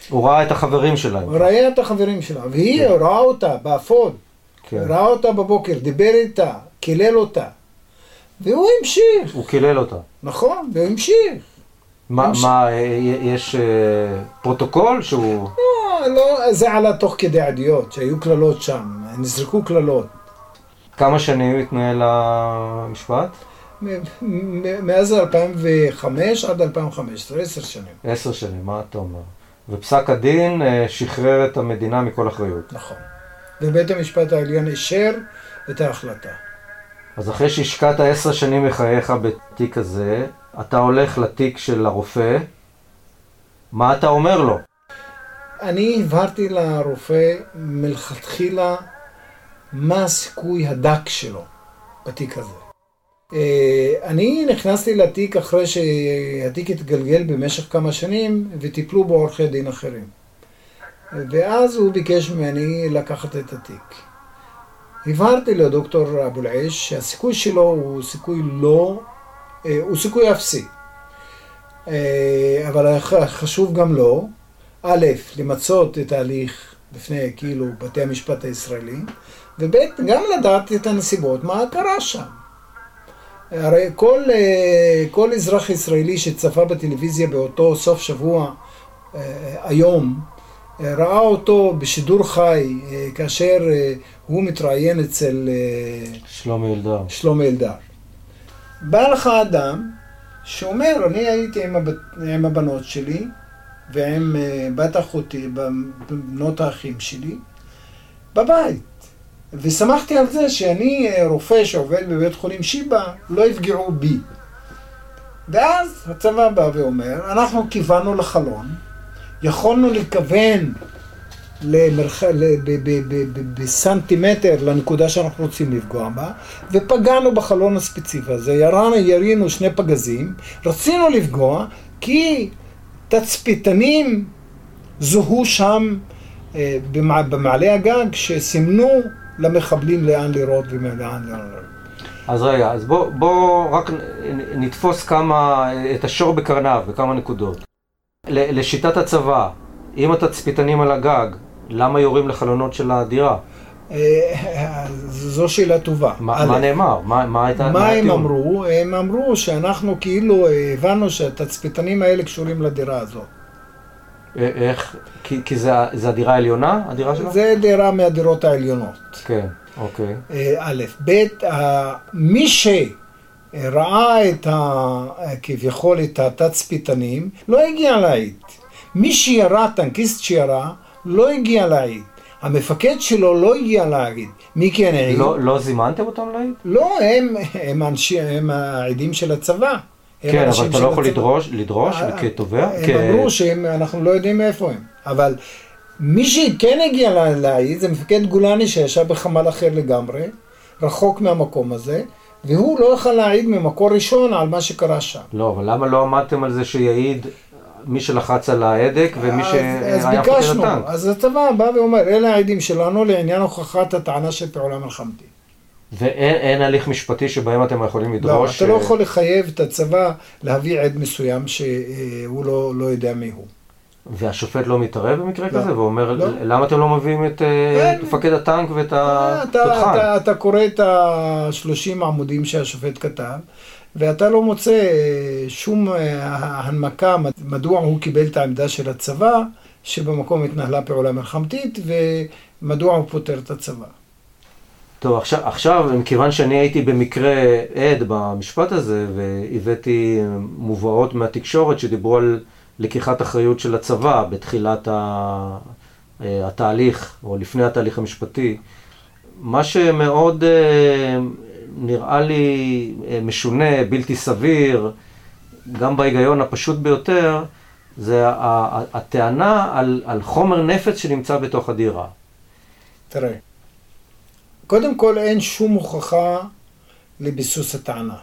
הוא ראה את החברים שלהם. הוא ראה את החברים שלה, והיא כן. ראה אותה באפוד. כן. ראה אותה בבוקר, דיבר איתה, קילל אותה. והוא המשיך, הוא קילל אותה. נכון, והוא המשיך. מה, מה, אה, יש אה, פרוטוקול שהוא... לא, לא, זה עלה תוך כדי עדויות, שהיו קללות שם, נזרקו קללות. כמה שנים התנהל המשפט? מאז 2005 עד 2015, עשר שנים. עשר שנים, מה אתה אומר? ופסק הדין אה, שחרר את המדינה מכל אחריות. נכון. ובית המשפט העליון אישר את ההחלטה. אז אחרי שהשקעת עשר שנים מחייך בתיק הזה, אתה הולך לתיק של הרופא, מה אתה אומר לו? אני הבהרתי לרופא מלכתחילה מה הסיכוי הדק שלו בתיק הזה. אה, אני נכנסתי לתיק אחרי שהתיק התגלגל במשך כמה שנים וטיפלו בו עורכי דין אחרים. ואז הוא ביקש ממני לקחת את התיק. הבהרתי לדוקטור אבו אל-עיש שהסיכוי שלו הוא סיכוי לא, אה, הוא סיכוי אפסי. אה, אבל חשוב גם לו, א', למצות את ההליך בפני כאילו בתי המשפט הישראלי, וב', גם לדעת את הנסיבות, מה קרה שם. הרי כל, אה, כל אזרח ישראלי שצפה בטלוויזיה באותו סוף שבוע היום, ראה אותו בשידור חי אה, כאשר אה, הוא מתראיין אצל אה, שלומי אלדר. שלמה אלדר. בא לך אדם שאומר, אני הייתי עם, הבת, עם הבנות שלי ועם אה, בת אחותי, בנות האחים שלי, בבית. ושמחתי על זה שאני אה, רופא שעובד בבית חולים שיבא, לא יפגעו בי. ואז הצבא בא ואומר, אנחנו כיוונו לחלון, יכולנו לכוון למרח... בסנטימטר לנקודה שאנחנו רוצים לפגוע בה, ופגענו בחלון הספציפי הזה, ירנו, ירינו שני פגזים, רצינו לפגוע כי תצפיתנים זוהו שם אה, במע... במעלה הגג שסימנו למחבלים לאן לירות ולאן לאן לירות. אז רגע, אז בוא, בוא רק נתפוס כמה, את השור בקרניו, בכמה נקודות. לשיטת הצבא, אם התצפיתנים על הגג, למה יורים לחלונות של הדירה? אה, זו שאלה טובה. מה, מה נאמר? מה, מה הייתה... מה הם הטיעון? אמרו? הם אמרו שאנחנו כאילו אה, הבנו שהתצפיתנים האלה קשורים לדירה הזאת. א- איך? כי, כי זה, זה הדירה העליונה? הדירה שלו? זה דירה מהדירות העליונות. כן, אוקיי. אה, א', ב', מי שראה את ה... כביכול את התצפיתנים, לא הגיע להעיד. מי שירה, טנקיסט שירה, לא הגיע להעיד. המפקד שלו לא הגיע להעיד. מי כן העיד? לא, לא זימנתם אותם להעיד? לא, הם, הם, אנשי, הם העדים של הצבא. כן, אבל אתה לא יכול הצבא. לדרוש, לדרוש אה, כתובע? הם כ- אמרו שאנחנו לא יודעים מאיפה הם, אבל מי שכן הגיע לה- להעיד זה מפקד גולני שישב בחמ"ל אחר לגמרי, רחוק מהמקום הזה, והוא לא יכל להעיד ממקור ראשון על מה שקרה שם. לא, אבל למה לא עמדתם על זה שיעיד מי שלחץ על ההדק ומי שהיה אז ביקשנו? אז הצבא בא ואומר, אלה העדים שלנו לעניין הוכחת הטענה של פעולה מלחמתית. ואין אין הליך משפטי שבהם אתם יכולים לא, לדרוש... אתה לא יכול לחייב את הצבא להביא עד מסוים שהוא לא, לא יודע מי הוא. והשופט לא מתערב במקרה לא. כזה? ואומר, לא. למה אתם לא מביאים את אה, אין. מפקד הטנק ואת אתה, התותחן? אתה, אתה קורא את ה-30 עמודים שהשופט כתב, ואתה לא מוצא אה, שום אה, הנמקה מד- מדוע הוא קיבל את העמדה של הצבא, שבמקום התנהלה פעולה מלחמתית, ומדוע הוא פוטר את הצבא. טוב, עכשיו, עכשיו, מכיוון שאני הייתי במקרה עד במשפט הזה, והבאתי מובאות מהתקשורת שדיברו על לקיחת אחריות של הצבא בתחילת ה- אה, התהליך, או לפני התהליך המשפטי, מה שמאוד אה, נראה לי אה, משונה, בלתי סביר, גם בהיגיון הפשוט ביותר, זה הטענה על, על חומר נפץ שנמצא בתוך הדירה. תראה, קודם כל אין שום הוכחה לביסוס הטענה.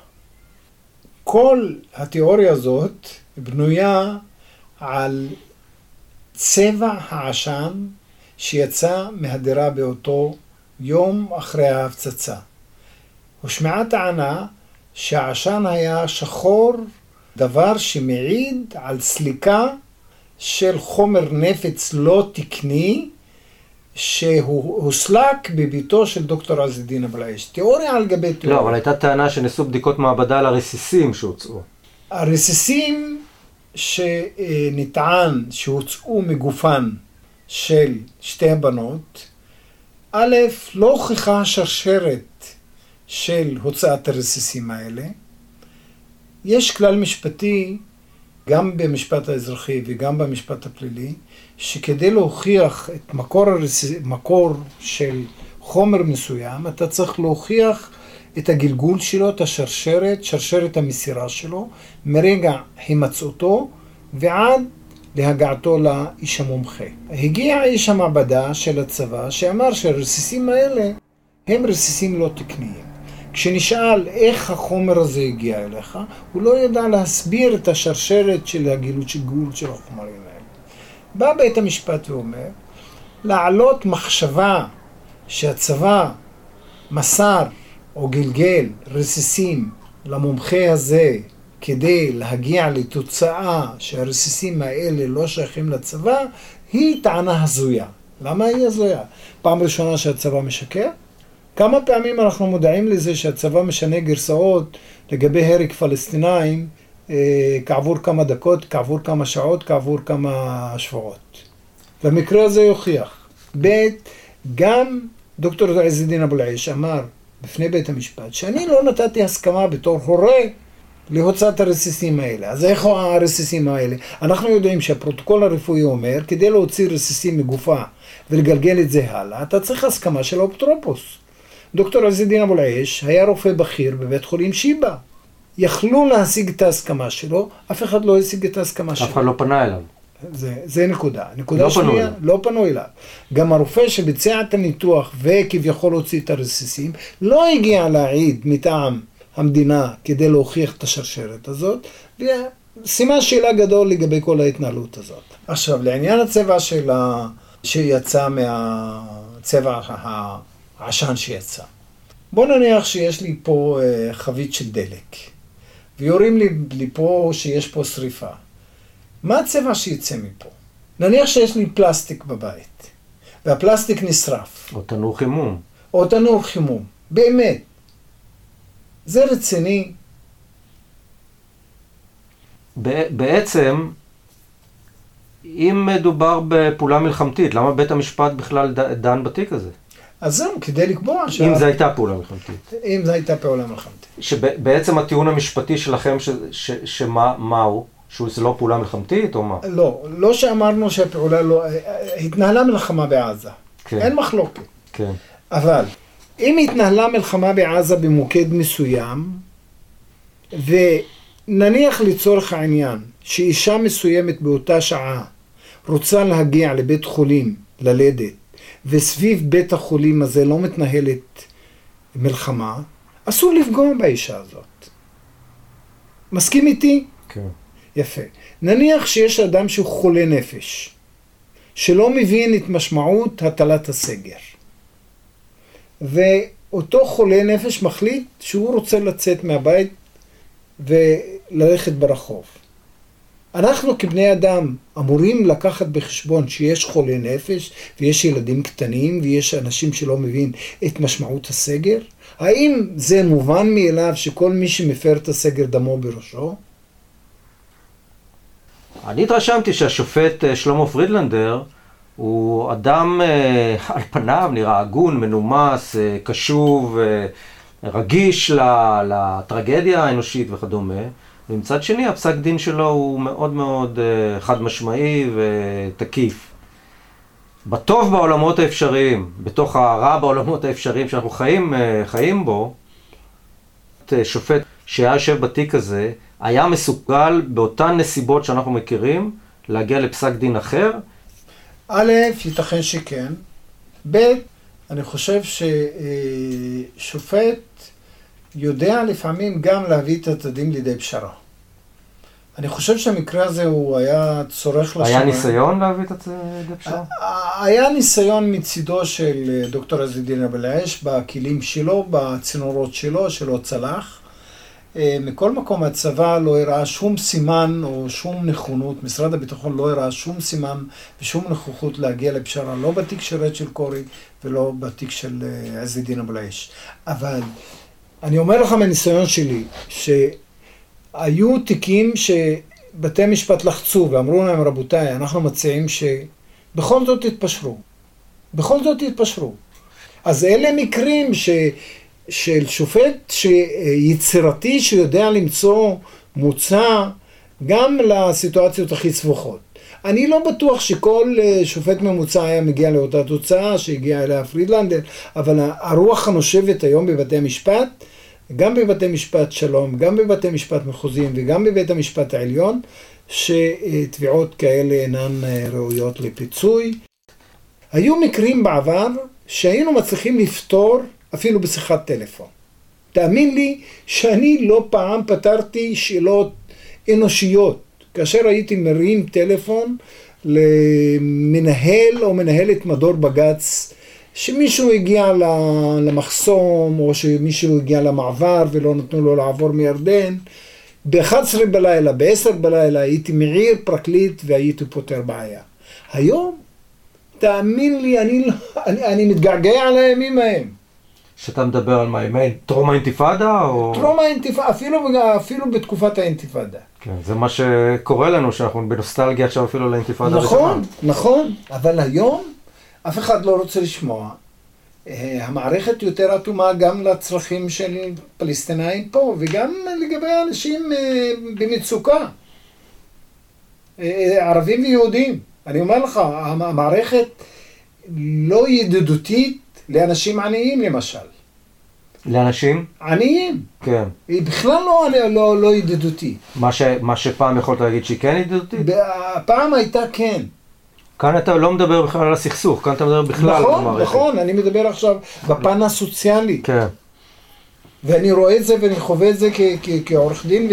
כל התיאוריה הזאת בנויה על צבע העשן שיצא מהדירה באותו יום אחרי ההפצצה. הושמעה טענה שהעשן היה שחור, דבר שמעיד על סליקה של חומר נפץ לא תקני שהוא הוסלק בביתו של דוקטור עז א-דין אבו אל-עיש. תיאוריה על גבי תיאוריה. לא, אבל הייתה טענה שנעשו בדיקות מעבדה על הרסיסים שהוצאו. הרסיסים שנטען שהוצאו מגופן של שתי הבנות, א', לא הוכחה השרשרת של הוצאת הרסיסים האלה. יש כלל משפטי, גם במשפט האזרחי וגם במשפט הפלילי, שכדי להוכיח את מקור, הרס... מקור של חומר מסוים, אתה צריך להוכיח את הגלגול שלו, את השרשרת, שרשרת המסירה שלו, מרגע הימצאותו ועד להגעתו לאיש המומחה. הגיע איש המעבדה של הצבא שאמר שהרסיסים האלה הם רסיסים לא תקניים. כשנשאל איך החומר הזה הגיע אליך, הוא לא ידע להסביר את השרשרת של גבול של החומרים האלה. בא בית המשפט ואומר, להעלות מחשבה שהצבא מסר או גלגל רסיסים למומחה הזה כדי להגיע לתוצאה שהרסיסים האלה לא שייכים לצבא, היא טענה הזויה. למה היא הזויה? פעם ראשונה שהצבא משקר? כמה פעמים אנחנו מודעים לזה שהצבא משנה גרסאות לגבי הרג פלסטינאים אה, כעבור כמה דקות, כעבור כמה שעות, כעבור כמה שבועות. במקרה הזה יוכיח. ב', גם דוקטור עז א-דין אבו אל-עיש אמר בפני בית המשפט שאני לא נתתי הסכמה בתור הורה להוצאת הרסיסים האלה. אז איך הרסיסים האלה? אנחנו יודעים שהפרוטוקול הרפואי אומר, כדי להוציא רסיסים מגופה ולגלגל את זה הלאה, אתה צריך הסכמה של האפוטרופוס. דוקטור עז א-דין אבו אל-עיש היה רופא בכיר בבית חולים שיבא. יכלו להשיג את ההסכמה שלו, אף אחד לא השיג את ההסכמה שלו. אף אחד לא פנה אליו. זה, זה נקודה. נקודה לא פנו שנייה, אליו. לא פנו אליו. גם הרופא שביצע את הניתוח וכביכול הוציא את הרסיסים, לא הגיע להעיד מטעם המדינה כדי להוכיח את השרשרת הזאת, וסימן שאלה גדול לגבי כל ההתנהלות הזאת. עכשיו, לעניין הצבע של ה... שיצא מהצבע העשן שיצא. בוא נניח שיש לי פה אה, חבית של דלק, ויורים לי, לי פה שיש פה שריפה. מה הצבע שיצא מפה? נניח שיש לי פלסטיק בבית, והפלסטיק נשרף, או תנור חימום. או תנור חימום, באמת. זה רציני? בעצם, אם מדובר בפעולה מלחמתית, למה בית המשפט בכלל דן בתיק הזה? אז זהו, כדי לקבוע ש... אם זו הייתה פעולה מלחמתית. אם זו הייתה פעולה מלחמתית. שבעצם הטיעון המשפטי שלכם, ש- ש- שמה מה הוא? שזה לא פעולה מלחמתית או מה? לא, לא שאמרנו שהפעולה לא... התנהלה מלחמה בעזה. כן. אין מחלוקת. כן. אבל אם התנהלה מלחמה בעזה במוקד מסוים, ונניח לצורך העניין שאישה מסוימת באותה שעה רוצה להגיע לבית חולים ללדת, וסביב בית החולים הזה לא מתנהלת מלחמה, אסור לפגוע באישה הזאת. מסכים איתי? כן. יפה. נניח שיש אדם שהוא חולה נפש, שלא מבין את משמעות הטלת הסגר. ואותו חולה נפש מחליט שהוא רוצה לצאת מהבית וללכת ברחוב. אנחנו כבני אדם אמורים לקחת בחשבון שיש חולה נפש ויש ילדים קטנים ויש אנשים שלא מבין את משמעות הסגר? האם זה מובן מאליו שכל מי שמפר את הסגר דמו בראשו? אני התרשמתי שהשופט אה, שלמה פרידלנדר הוא אדם אה, על פניו נראה הגון, מנומס, אה, קשוב, רגיש לטרגדיה האנושית וכדומה. ומצד שני הפסק דין שלו הוא מאוד מאוד חד משמעי ותקיף. בטוב בעולמות האפשריים, בתוך הרע בעולמות האפשריים שאנחנו חיים, חיים בו, שופט שהיה יושב בתיק הזה, היה מסוגל באותן נסיבות שאנחנו מכירים, להגיע לפסק דין אחר? א', ייתכן שכן. ב', אני חושב ששופט יודע לפעמים גם להביא את הצדדים לידי פשרה. אני חושב שהמקרה הזה הוא היה צורך לשמוע. היה ניסיון להביא את זה לידי פשרה? היה ניסיון מצידו של דוקטור עזידין אבו אל-עיש בכלים שלו, בצינורות שלו, שלא צלח. אה, מכל מקום הצבא לא הראה שום סימן או שום נכונות, משרד הביטחון לא הראה שום סימן ושום נכוחות להגיע לפשרה, לא בתיק של רצ'ל קורי ולא בתיק של אה, עזידין אבו אל-עיש. אבל אני אומר לך מהניסיון שלי, שהיו תיקים שבתי משפט לחצו ואמרו להם, רבותיי, אנחנו מציעים שבכל זאת תתפשרו. בכל זאת תתפשרו. אז אלה מקרים ש... של שופט יצירתי שיודע למצוא מוצא גם לסיטואציות הכי סבוכות. אני לא בטוח שכל אה, שופט ממוצע היה מגיע לאותה תוצאה שהגיע אליה פרידלנדר, אבל הרוח הנושבת היום בבתי המשפט, גם בבתי משפט שלום, גם בבתי משפט מחוזיים וגם בבית המשפט העליון, שתביעות כאלה אינן אה, ראויות לפיצוי. היו מקרים בעבר שהיינו מצליחים לפתור אפילו בשיחת טלפון. תאמין לי שאני לא פעם פתרתי שאלות אנושיות. כאשר הייתי מרים טלפון למנהל או מנהלת מדור בג"ץ, שמישהו הגיע למחסום או שמישהו הגיע למעבר ולא נתנו לו לעבור מירדן, ב-11 בלילה, ב-10 בלילה הייתי מעיר פרקליט והייתי פותר בעיה. היום, תאמין לי, אני, אני, אני מתגעגע על הימים ההם. שאתה מדבר על מה, טרום האינתיפאדה או... טרום האינתיפאדה, אפילו, אפילו בתקופת האינתיפאדה. כן, זה מה שקורה לנו, שאנחנו בנוסטלגיה עכשיו אפילו לאינתיפאדה נכון, נכון, אבל היום אף אחד לא רוצה לשמוע. אה, המערכת יותר אטומה גם לצרכים של פלסטינאים פה, וגם לגבי אנשים אה, במצוקה. אה, ערבים ויהודים. אני אומר לך, המערכת לא ידידותית לאנשים עניים למשל. לאנשים? עניים. כן. היא בכלל לא, לא, לא ידידותית. מה, ש, מה שפעם יכולת להגיד שהיא כן ידידותית? פעם הייתה כן. כאן אתה לא מדבר בכלל על הסכסוך, כאן אתה מדבר בכלל נכון, על המערכת. נכון, נכון, אני מדבר עכשיו בפן הסוציאלי. כן. ואני רואה את זה ואני חווה את זה כעורך דין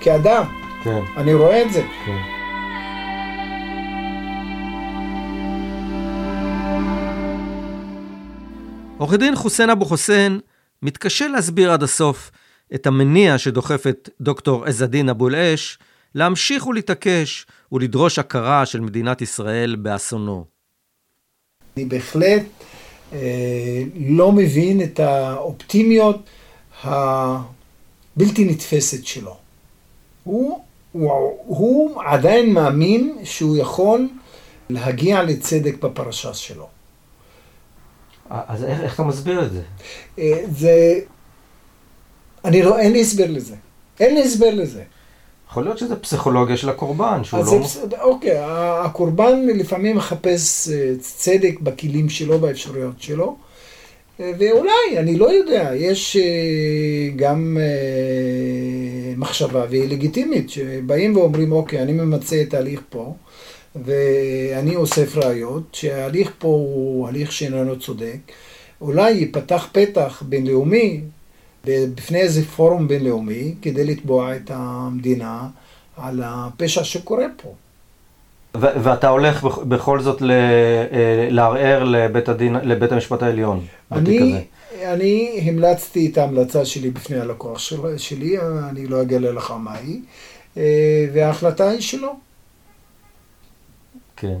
וכאדם. כן. אני רואה את זה. כן. עורך דין חוסיין אבו חוסיין מתקשה להסביר עד הסוף את המניע שדוחף את דוקטור עזדין אבו אל-אש להמשיך ולהתעקש ולדרוש הכרה של מדינת ישראל באסונו. אני בהחלט אה, לא מבין את האופטימיות הבלתי נתפסת שלו. הוא, הוא, הוא עדיין מאמין שהוא יכול להגיע לצדק בפרשה שלו. אז איך, איך אתה מסביר את זה? אה, זה... אני לא, אין לי הסבר לזה. אין לי הסבר לזה. יכול להיות שזה פסיכולוגיה של הקורבן, שהוא לא... זה, אוקיי, הקורבן לפעמים מחפש אה, צדק בכלים שלו, באפשרויות שלו, אה, ואולי, אני לא יודע, יש גם מחשבה, והיא לגיטימית, שבאים ואומרים, אוקיי, אני ממצה את ההליך פה, ואני אוסף ראיות, שההליך פה הוא הליך שאיננו צודק. אולי ייפתח פתח בינלאומי בפני איזה פורום בינלאומי כדי לתבוע את המדינה על הפשע שקורה פה. ו- ואתה הולך בכל זאת לערער לבית, הדין, לבית המשפט העליון אני, אני המלצתי את ההמלצה שלי בפני הלקוח של, שלי, אני לא אגלה לך מהי, אה, וההחלטה היא שלא. כן.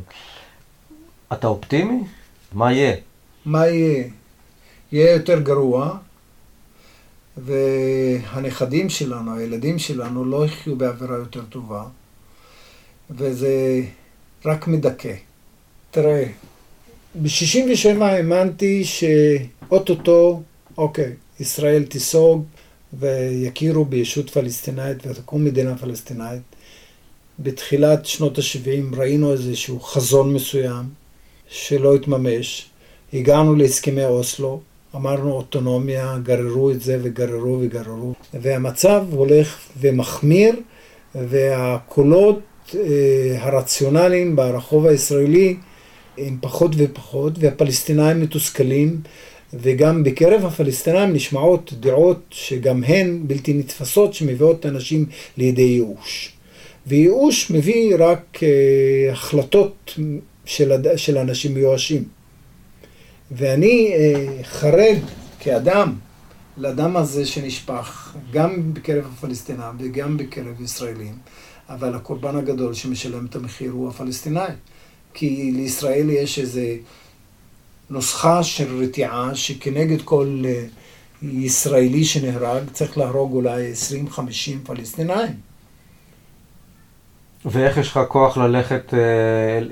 אתה אופטימי? מה יהיה? מה יהיה? יהיה יותר גרוע, והנכדים שלנו, הילדים שלנו, לא יחיו באווירה יותר טובה, וזה רק מדכא. תראה, ב-67' האמנתי שאו-טו-טו, אוקיי, ישראל תיסוג ויכירו בישות פלסטינאית ותקום מדינה פלסטינאית. בתחילת שנות ה-70 ראינו איזשהו חזון מסוים שלא התממש. הגענו להסכמי אוסלו, אמרנו אוטונומיה, גררו את זה וגררו וגררו, והמצב הולך ומחמיר, והקולות אה, הרציונליים ברחוב הישראלי הם פחות ופחות, והפלסטינאים מתוסכלים, וגם בקרב הפלסטינאים נשמעות דעות שגם הן בלתי נתפסות, שמביאות את האנשים לידי ייאוש. וייאוש מביא רק אה, החלטות של. של אנשים מיואשים. ואני אה, חרד כאדם לדם הזה שנשפך, גם בקרב הפלסטינאים וגם בקרב ישראלים, אבל הקורבן הגדול שמשלם את המחיר הוא הפלסטיני. כי לישראל יש איזה נוסחה של רתיעה שכנגד כל אה, ישראלי שנהרג צריך להרוג אולי 20-50 פלסטינאים. ואיך יש לך כוח ללכת אה,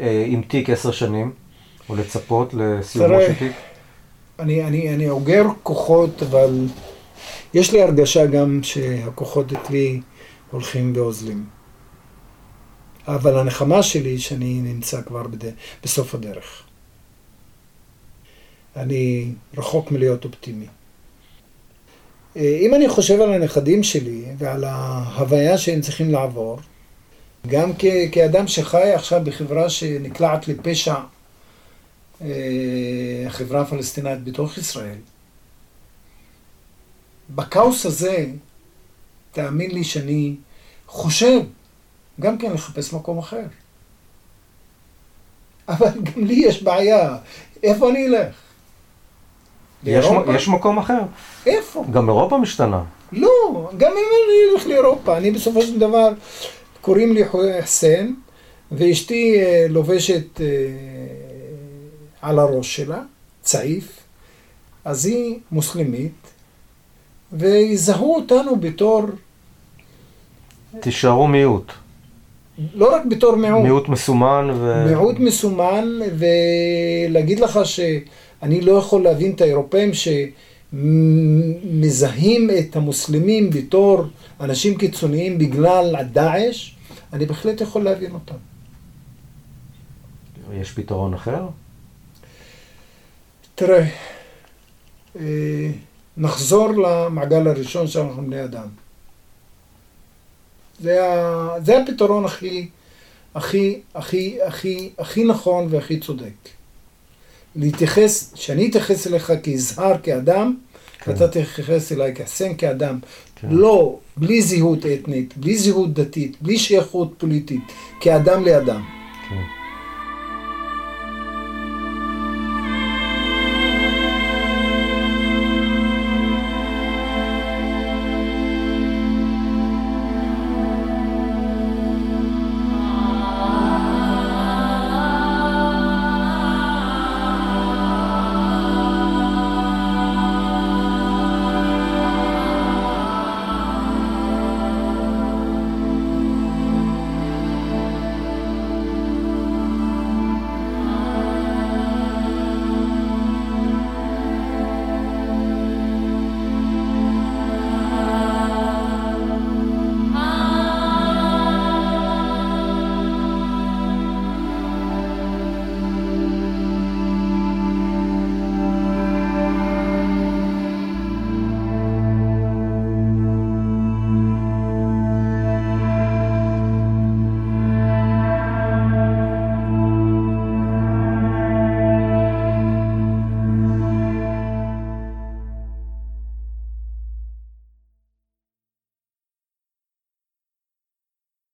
אה, עם תיק עשר שנים, או לצפות לסיומו של תיק? אני, אני, אני אוגר כוחות, אבל יש לי הרגשה גם שהכוחות אצלי הולכים ואוזלים. אבל הנחמה שלי שאני נמצא כבר בד... בסוף הדרך. אני רחוק מלהיות אופטימי. אה, אם אני חושב על הנכדים שלי ועל ההוויה שהם צריכים לעבור, גם כ- כאדם שחי עכשיו בחברה שנקלעת לפשע, אה, החברה הפלסטינאית בתוך ישראל, בכאוס הזה, תאמין לי שאני חושב גם כן לחפש מקום אחר. אבל גם לי יש בעיה, איפה אני אלך? יש, יש מקום אחר. איפה? גם אירופה משתנה. לא, גם אם אני אלך לאירופה, אני בסופו של דבר, קוראים לי חסן, ואשתי אה, לובשת אה, על הראש שלה, צעיף, אז היא מוסלמית, ויזהו אותנו בתור... תישארו מיעוט. לא רק בתור מיעוט. מיעוט מסומן ו... מיעוט מסומן, ולהגיד לך שאני לא יכול להבין את האירופאים שמזהים את המוסלמים בתור אנשים קיצוניים בגלל דאעש, אני בהחלט יכול להבין אותם. יש פתרון אחר? תראה, אה, נחזור למעגל הראשון שאנחנו בני אדם. זה, ה, זה הפתרון הכי, הכי, הכי, הכי, הכי נכון והכי צודק. להתייחס, שאני אתייחס אליך כיזהר, כאדם. ואתה תתייחס אליי כחסן כאדם. כן. לא, בלי זהות אתנית, בלי זהות דתית, בלי שייכות פוליטית, כאדם לאדם. כן.